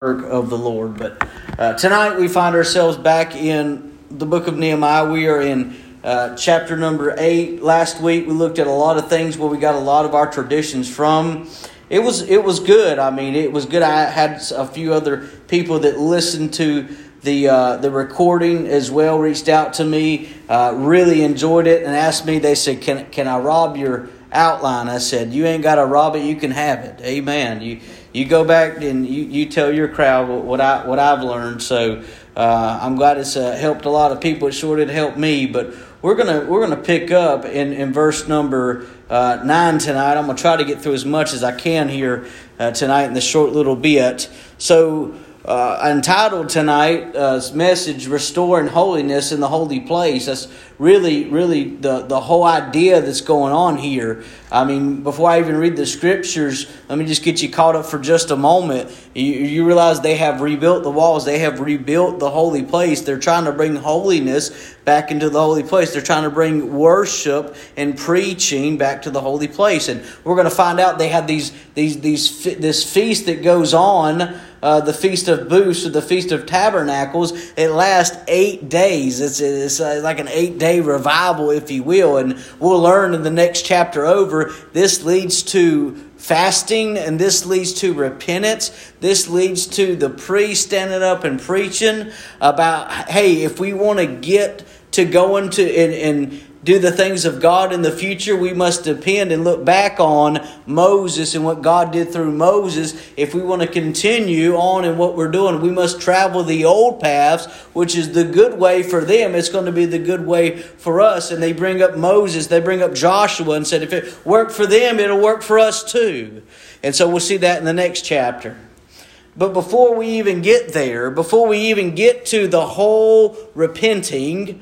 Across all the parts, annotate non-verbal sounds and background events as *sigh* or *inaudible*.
work of the Lord. But uh, tonight we find ourselves back in the book of Nehemiah. We are in uh, chapter number eight. Last week we looked at a lot of things where we got a lot of our traditions from. It was it was good. I mean, it was good. I had a few other people that listened to the uh, the recording as well. Reached out to me, uh, really enjoyed it, and asked me. They said, "Can can I rob your outline?" I said, "You ain't got to rob it. You can have it." Amen. You you go back and you, you tell your crowd what I what I've learned. So uh, I'm glad it's uh, helped a lot of people. It sure did help me. But we're gonna we're gonna pick up in, in verse number uh, nine tonight. I'm gonna try to get through as much as I can here uh, tonight in this short little bit. So. Uh, entitled tonight's message restoring holiness in the holy place that's really really the, the whole idea that's going on here I mean, before I even read the scriptures, let me just get you caught up for just a moment. You, you, realize they have rebuilt the walls, they have rebuilt the holy place. They're trying to bring holiness back into the holy place. They're trying to bring worship and preaching back to the holy place. And we're going to find out they have these, these, these, this feast that goes on. Uh, the Feast of Booths or the Feast of Tabernacles. It lasts eight days. It's, it's uh, like an eight day revival, if you will. And we'll learn in the next chapter over this leads to fasting and this leads to repentance. This leads to the priest standing up and preaching about, hey, if we want to get to going to and, and do the things of God in the future, we must depend and look back on Moses and what God did through Moses. If we want to continue on in what we're doing, we must travel the old paths, which is the good way for them. It's going to be the good way for us. And they bring up Moses, they bring up Joshua and said, if it worked for them, it'll work for us too. And so we'll see that in the next chapter. But before we even get there, before we even get to the whole repenting,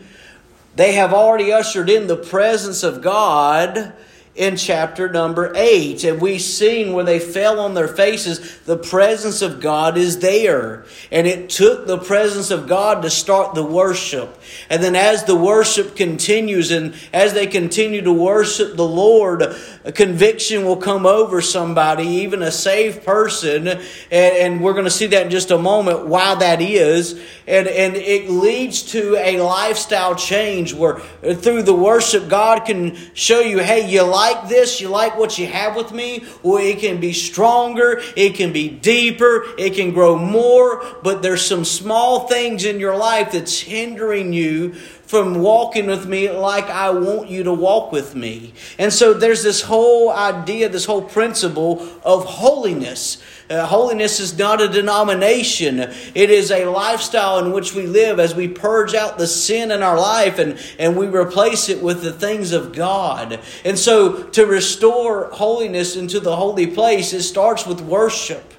they have already ushered in the presence of God in chapter number 8. And we've seen when they fell on their faces, the presence of God is there. And it took the presence of God to start the worship. And then as the worship continues and as they continue to worship the Lord, a conviction will come over somebody, even a saved person. And, and we're going to see that in just a moment, why that is. And, and it leads to a lifestyle change where through the worship, God can show you, hey, you like this? You like what you have with me? Well, it can be stronger. It can be deeper. It can grow more. But there's some small things in your life that's hindering you from walking with me like I want you to walk with me. And so there's this whole idea, this whole principle of holiness. Uh, holiness is not a denomination. It is a lifestyle in which we live as we purge out the sin in our life and, and we replace it with the things of God. And so to restore holiness into the holy place, it starts with worship.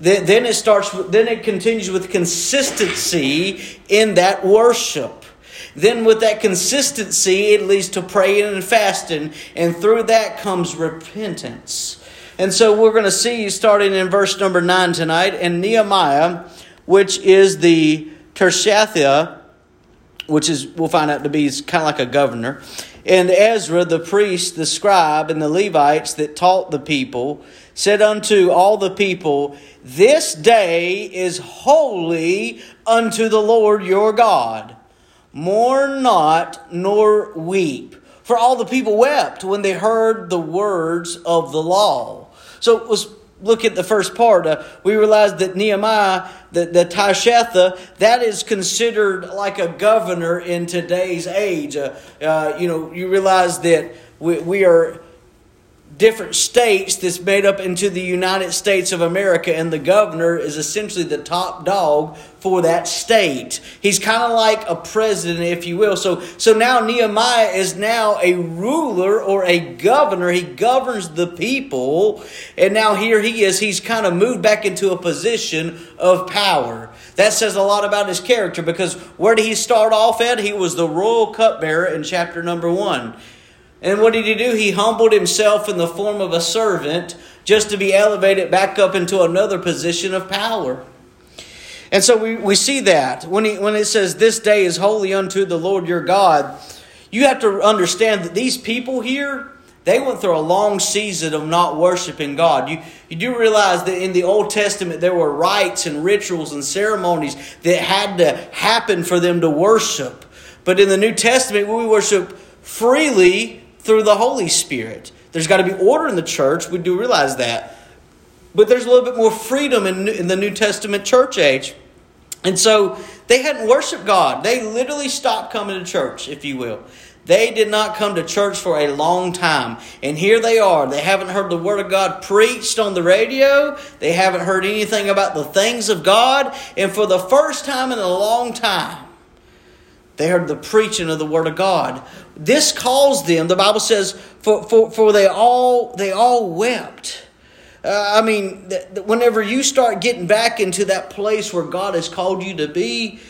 Then it starts, then it continues with consistency in that worship. Then, with that consistency, it leads to praying and fasting, and through that comes repentance. And so, we're going to see starting in verse number 9 tonight, and Nehemiah, which is the Tirshatha, which is, we'll find out to be kind of like a governor, and Ezra, the priest, the scribe, and the Levites that taught the people, said unto all the people, This day is holy unto the Lord your God. Mourn not, nor weep. For all the people wept when they heard the words of the law. So let's look at the first part. Uh, we realize that Nehemiah, the, the Tirshatha, that is considered like a governor in today's age. Uh, uh, you know, you realize that we, we are different states that's made up into the United States of America, and the governor is essentially the top dog for that state. He's kind of like a president, if you will. So, so now Nehemiah is now a ruler or a governor. He governs the people, and now here he is. He's kind of moved back into a position of power. That says a lot about his character because where did he start off at? He was the royal cupbearer in chapter number one. And what did he do? He humbled himself in the form of a servant just to be elevated back up into another position of power. And so we, we see that when, he, when it says, This day is holy unto the Lord your God, you have to understand that these people here, They went through a long season of not worshiping God. You, you do realize that in the Old Testament there were rites and rituals and ceremonies that had to happen for them to worship. But in the New Testament, we worship freely through the Holy Spirit. There's got to be order in the church. We do realize that. But there's a little bit more freedom in, in the New Testament church age. And so they hadn't worshiped God. They literally stopped coming to church, if you will. They did not come to church for a long time. And here they are. They haven't heard the Word of God preached on the radio. They haven't heard anything about the things of God. And for the first time in a long time, they heard the preaching of the Word of God. This caused them, the Bible says, for, for, for they all they all wept. Uh, I mean, th- whenever you start getting back into that place where God has called you to be,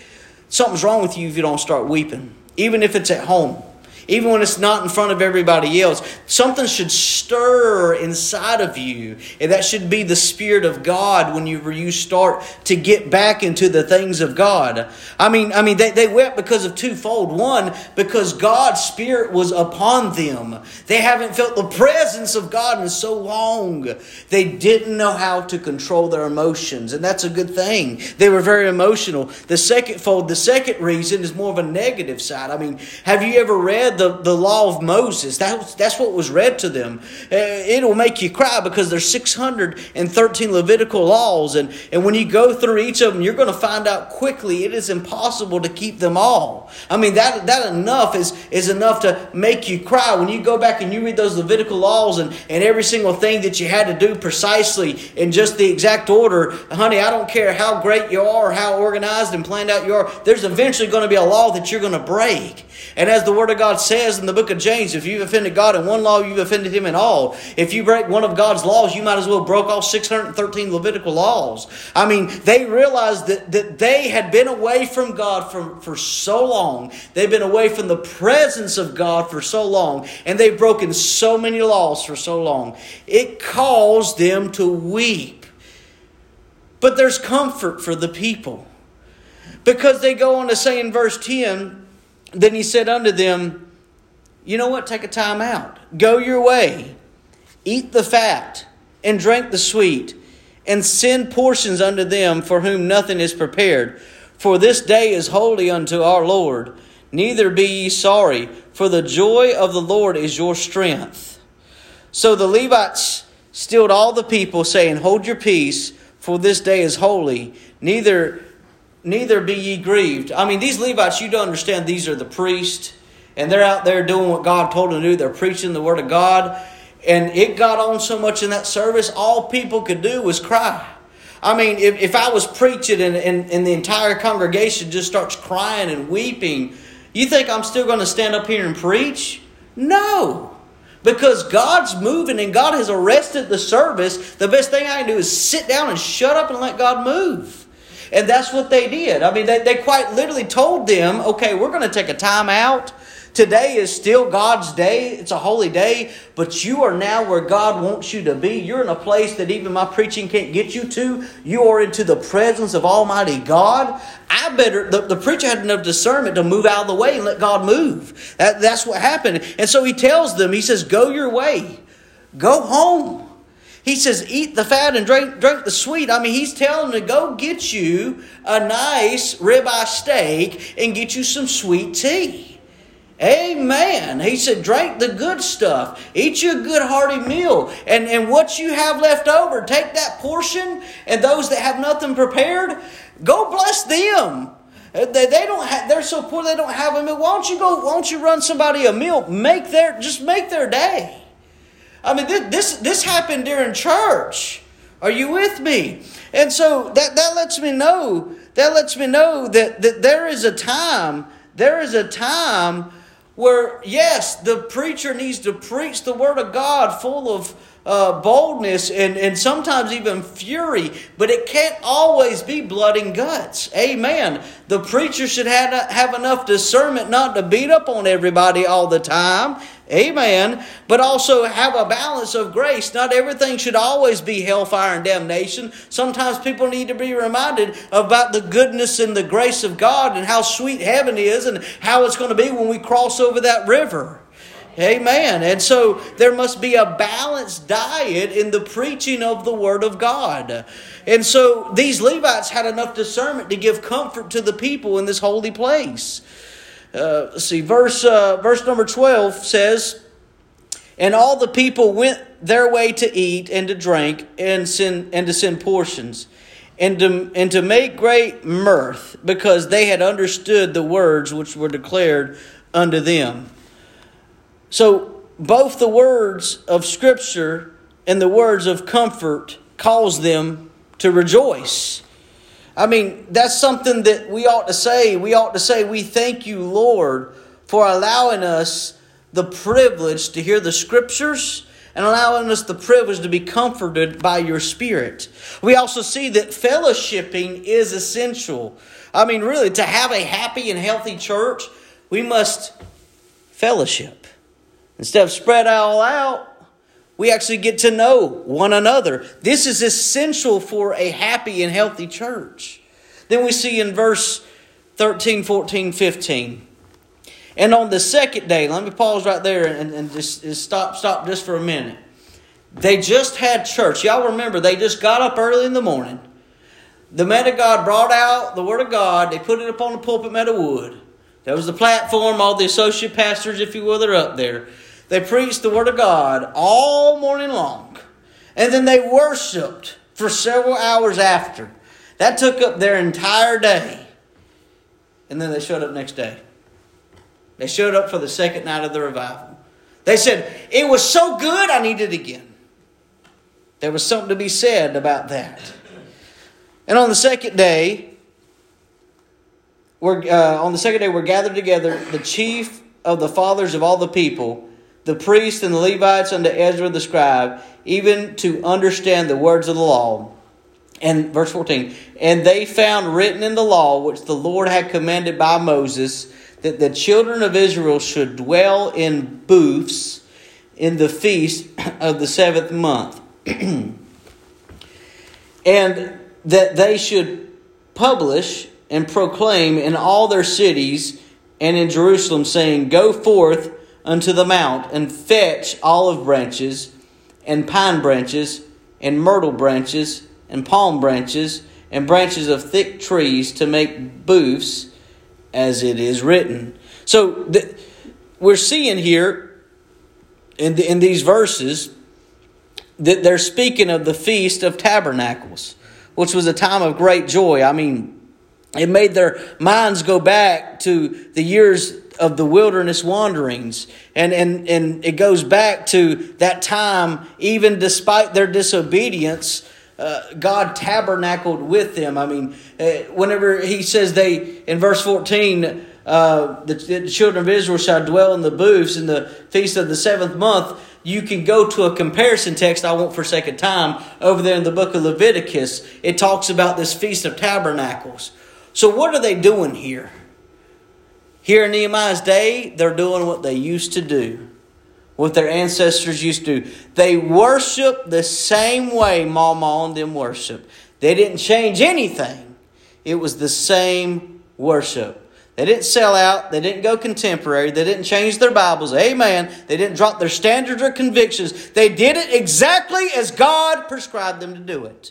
something's wrong with you if you don't start weeping, even if it's at home even when it's not in front of everybody else. Something should stir inside of you, and that should be the Spirit of God when you, you start to get back into the things of God. I mean, I mean, they, they wept because of twofold. One, because God's Spirit was upon them. They haven't felt the presence of God in so long. They didn't know how to control their emotions, and that's a good thing. They were very emotional. The second fold, the second reason is more of a negative side. I mean, have you ever read the, the law of Moses. That's, that's what was read to them. Uh, it'll make you cry because there's 613 Levitical laws. And, and when you go through each of them, you're going to find out quickly it is impossible to keep them all. I mean, that, that enough is, is enough to make you cry. When you go back and you read those Levitical laws and, and every single thing that you had to do precisely in just the exact order, honey, I don't care how great you are or how organized and planned out you are, there's eventually going to be a law that you're going to break. And as the Word of God says in the book of James, if you've offended God in one law, you've offended Him in all. If you break one of God's laws, you might as well broke all 613 Levitical laws. I mean, they realized that, that they had been away from God for, for so long. They've been away from the presence of God for so long. And they've broken so many laws for so long. It caused them to weep. But there's comfort for the people. Because they go on to say in verse 10, then he said unto them, You know what? Take a time out. Go your way. Eat the fat and drink the sweet, and send portions unto them for whom nothing is prepared. For this day is holy unto our Lord. Neither be ye sorry, for the joy of the Lord is your strength. So the Levites stilled all the people, saying, Hold your peace, for this day is holy. Neither neither be ye grieved. I mean, these Levites, you don't understand, these are the priests, and they're out there doing what God told them to do. They're preaching the Word of God. And it got on so much in that service, all people could do was cry. I mean, if, if I was preaching and, and, and the entire congregation just starts crying and weeping, you think I'm still going to stand up here and preach? No. Because God's moving and God has arrested the service, the best thing I can do is sit down and shut up and let God move. And that's what they did. I mean, they, they quite literally told them, okay, we're going to take a time out. Today is still God's day. It's a holy day, but you are now where God wants you to be. You're in a place that even my preaching can't get you to. You are into the presence of Almighty God. I better, the, the preacher had enough discernment to move out of the way and let God move. That, that's what happened. And so he tells them, he says, go your way. Go home. He says, eat the fat and drink, drink the sweet. I mean, he's telling them to go get you a nice ribeye steak and get you some sweet tea. Amen. He said, drink the good stuff. Eat you a good hearty meal. And, and what you have left over, take that portion, and those that have nothing prepared, go bless them. Uh, they, they don't have, they're so poor they don't have a meal. Why don't you go, why don't you run somebody a meal? Make their, just make their day. I mean, this, this, this happened during church. Are you with me? And so that, that lets me know, that lets me know that, that there is a time, there is a time where, yes, the preacher needs to preach the Word of God full of uh, boldness and, and sometimes even fury, but it can't always be blood and guts. Amen. The preacher should have, have enough discernment not to beat up on everybody all the time. Amen. But also have a balance of grace. Not everything should always be hellfire and damnation. Sometimes people need to be reminded about the goodness and the grace of God and how sweet heaven is and how it's going to be when we cross over that river. Amen. And so there must be a balanced diet in the preaching of the Word of God. And so these Levites had enough discernment to give comfort to the people in this holy place. Uh, see, verse, uh, verse number 12 says, And all the people went their way to eat and to drink and, send, and to send portions and to, and to make great mirth because they had understood the words which were declared unto them. So both the words of Scripture and the words of comfort cause them to rejoice. I mean, that's something that we ought to say. We ought to say, We thank you, Lord, for allowing us the privilege to hear the Scriptures and allowing us the privilege to be comforted by your Spirit. We also see that fellowshipping is essential. I mean, really, to have a happy and healthy church, we must fellowship. Instead of spread all out, we actually get to know one another. This is essential for a happy and healthy church. Then we see in verse 13, 14, 15. And on the second day, let me pause right there and, and just, just stop, stop just for a minute. They just had church. Y'all remember, they just got up early in the morning. The man of God brought out the Word of God. They put it up on the pulpit made of wood. That was the platform. All the associate pastors, if you will, are up there. They preached the Word of God all morning long. And then they worshiped for several hours after. That took up their entire day. And then they showed up next day. They showed up for the second night of the revival. They said, It was so good, I need it again. There was something to be said about that. And on the second day, we're, uh, on the second day, we're gathered together, the chief of the fathers of all the people the priests and the Levites unto Ezra the scribe, even to understand the words of the law. And verse 14, and they found written in the law which the Lord had commanded by Moses that the children of Israel should dwell in booths in the feast *clears throat* of the seventh month, *clears throat* and that they should publish and proclaim in all their cities and in Jerusalem, saying, Go forth unto the mount, and fetch olive branches, and pine branches, and myrtle branches, and palm branches, and branches of thick trees to make booths, as it is written. So the, we're seeing here in, the, in these verses that they're speaking of the Feast of Tabernacles, which was a time of great joy. I mean, it made their minds go back to the years of the wilderness wanderings. And, and, and it goes back to that time, even despite their disobedience, uh, God tabernacled with them. I mean, uh, whenever he says they, in verse 14, uh, the, the, children of Israel shall dwell in the booths in the feast of the seventh month, you can go to a comparison text I won't for a time over there in the book of Leviticus. It talks about this feast of tabernacles. So, what are they doing here? Here in Nehemiah's day, they're doing what they used to do, what their ancestors used to do. They worship the same way Mama and them worship. They didn't change anything. It was the same worship. They didn't sell out. They didn't go contemporary. They didn't change their Bibles. Amen. They didn't drop their standards or convictions. They did it exactly as God prescribed them to do it.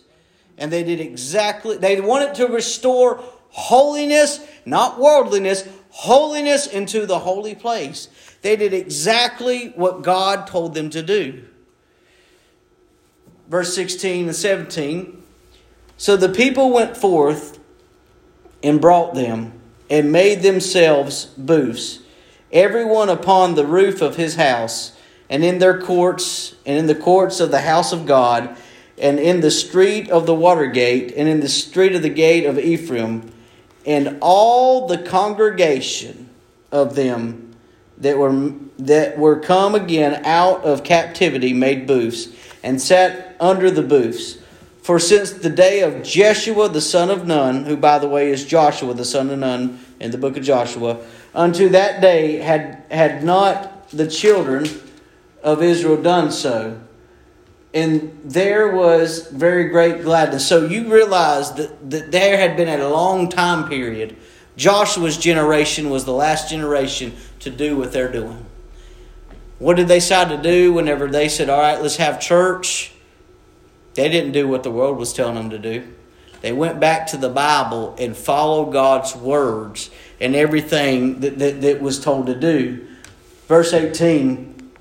And they did exactly, they wanted to restore holiness, not worldliness, holiness into the holy place. They did exactly what God told them to do. Verse 16 and 17. So the people went forth and brought them and made themselves booths, everyone upon the roof of his house, and in their courts, and in the courts of the house of God, and in the street of the water gate, and in the street of the gate of Ephraim and all the congregation of them that were that were come again out of captivity made booths and sat under the booths. For since the day of Jeshua the son of Nun, who by the way is Joshua the son of Nun in the book of Joshua, unto that day had had not the children of Israel done so and there was very great gladness. So you realize that, that there had been a long time period. Joshua's generation was the last generation to do what they're doing. What did they decide to do whenever they said, All right, let's have church? They didn't do what the world was telling them to do. They went back to the Bible and followed God's words and everything that, that, that was told to do. Verse 18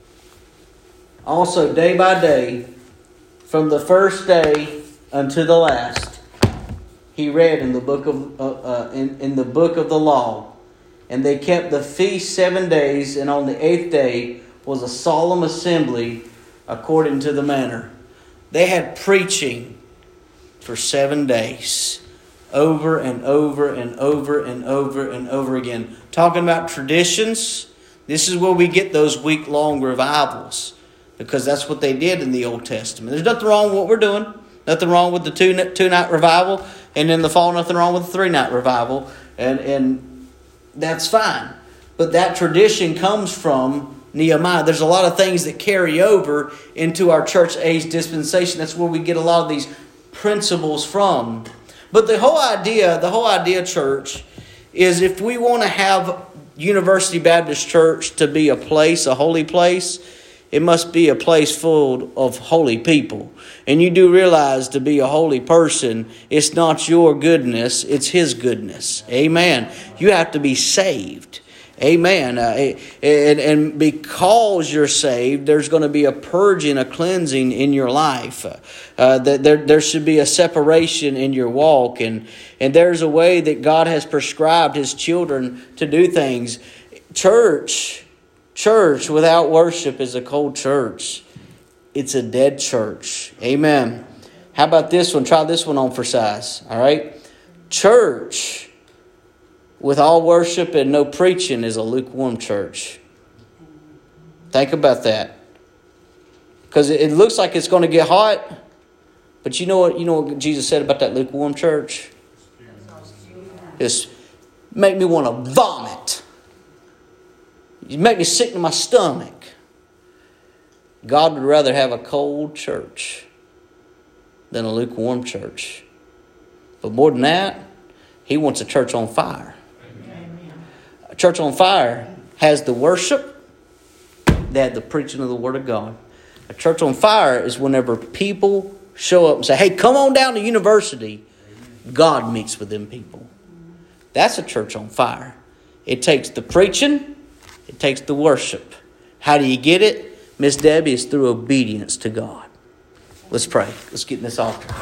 Also, day by day, from the first day unto the last, he read in the book of, uh, uh, in, in the book of the law. And they kept the feast seven days, and on the eighth day was a solemn assembly according to the manner. They had preaching for seven days, over and over and over and over and over again. Talking about traditions, this is where we get those week long revivals because that's what they did in the Old Testament. There's nothing wrong with what we're doing, nothing wrong with the two, two night revival, and in the fall, nothing wrong with the three night revival, and, and that's fine. But that tradition comes from Nehemiah. There's a lot of things that carry over into our church age dispensation. That's where we get a lot of these principles from. But the whole idea, the whole idea, church, is if we want to have University Baptist Church to be a place, a holy place, it must be a place full of holy people. And you do realize to be a holy person, it's not your goodness, it's His goodness. Amen. You have to be saved. Amen. Uh, and, and because you're saved, there's going to be a purging, a cleansing in your life. Uh, that there, there should be a separation in your walk. And, and there's a way that God has prescribed His children to do things. Church, church without worship is a cold church, it's a dead church. Amen. How about this one? Try this one on for size. All right. Church with all worship and no preaching is a lukewarm church. Think about that. Because it looks like it's going to get hot, but you know what? You know what Jesus said about that lukewarm church? It's make me want to vomit. You make me sick to my stomach. God would rather have a cold church than a lukewarm church. But more than that, He wants a church on fire. A church on Fire has the worship, had the preaching of the Word of God. A church on fire is whenever people show up and say, hey, come on down to university. God meets with them people. That's a church on fire. It takes the preaching, it takes the worship. How do you get it? Miss Debbie is through obedience to God. Let's pray. Let's get in this altar.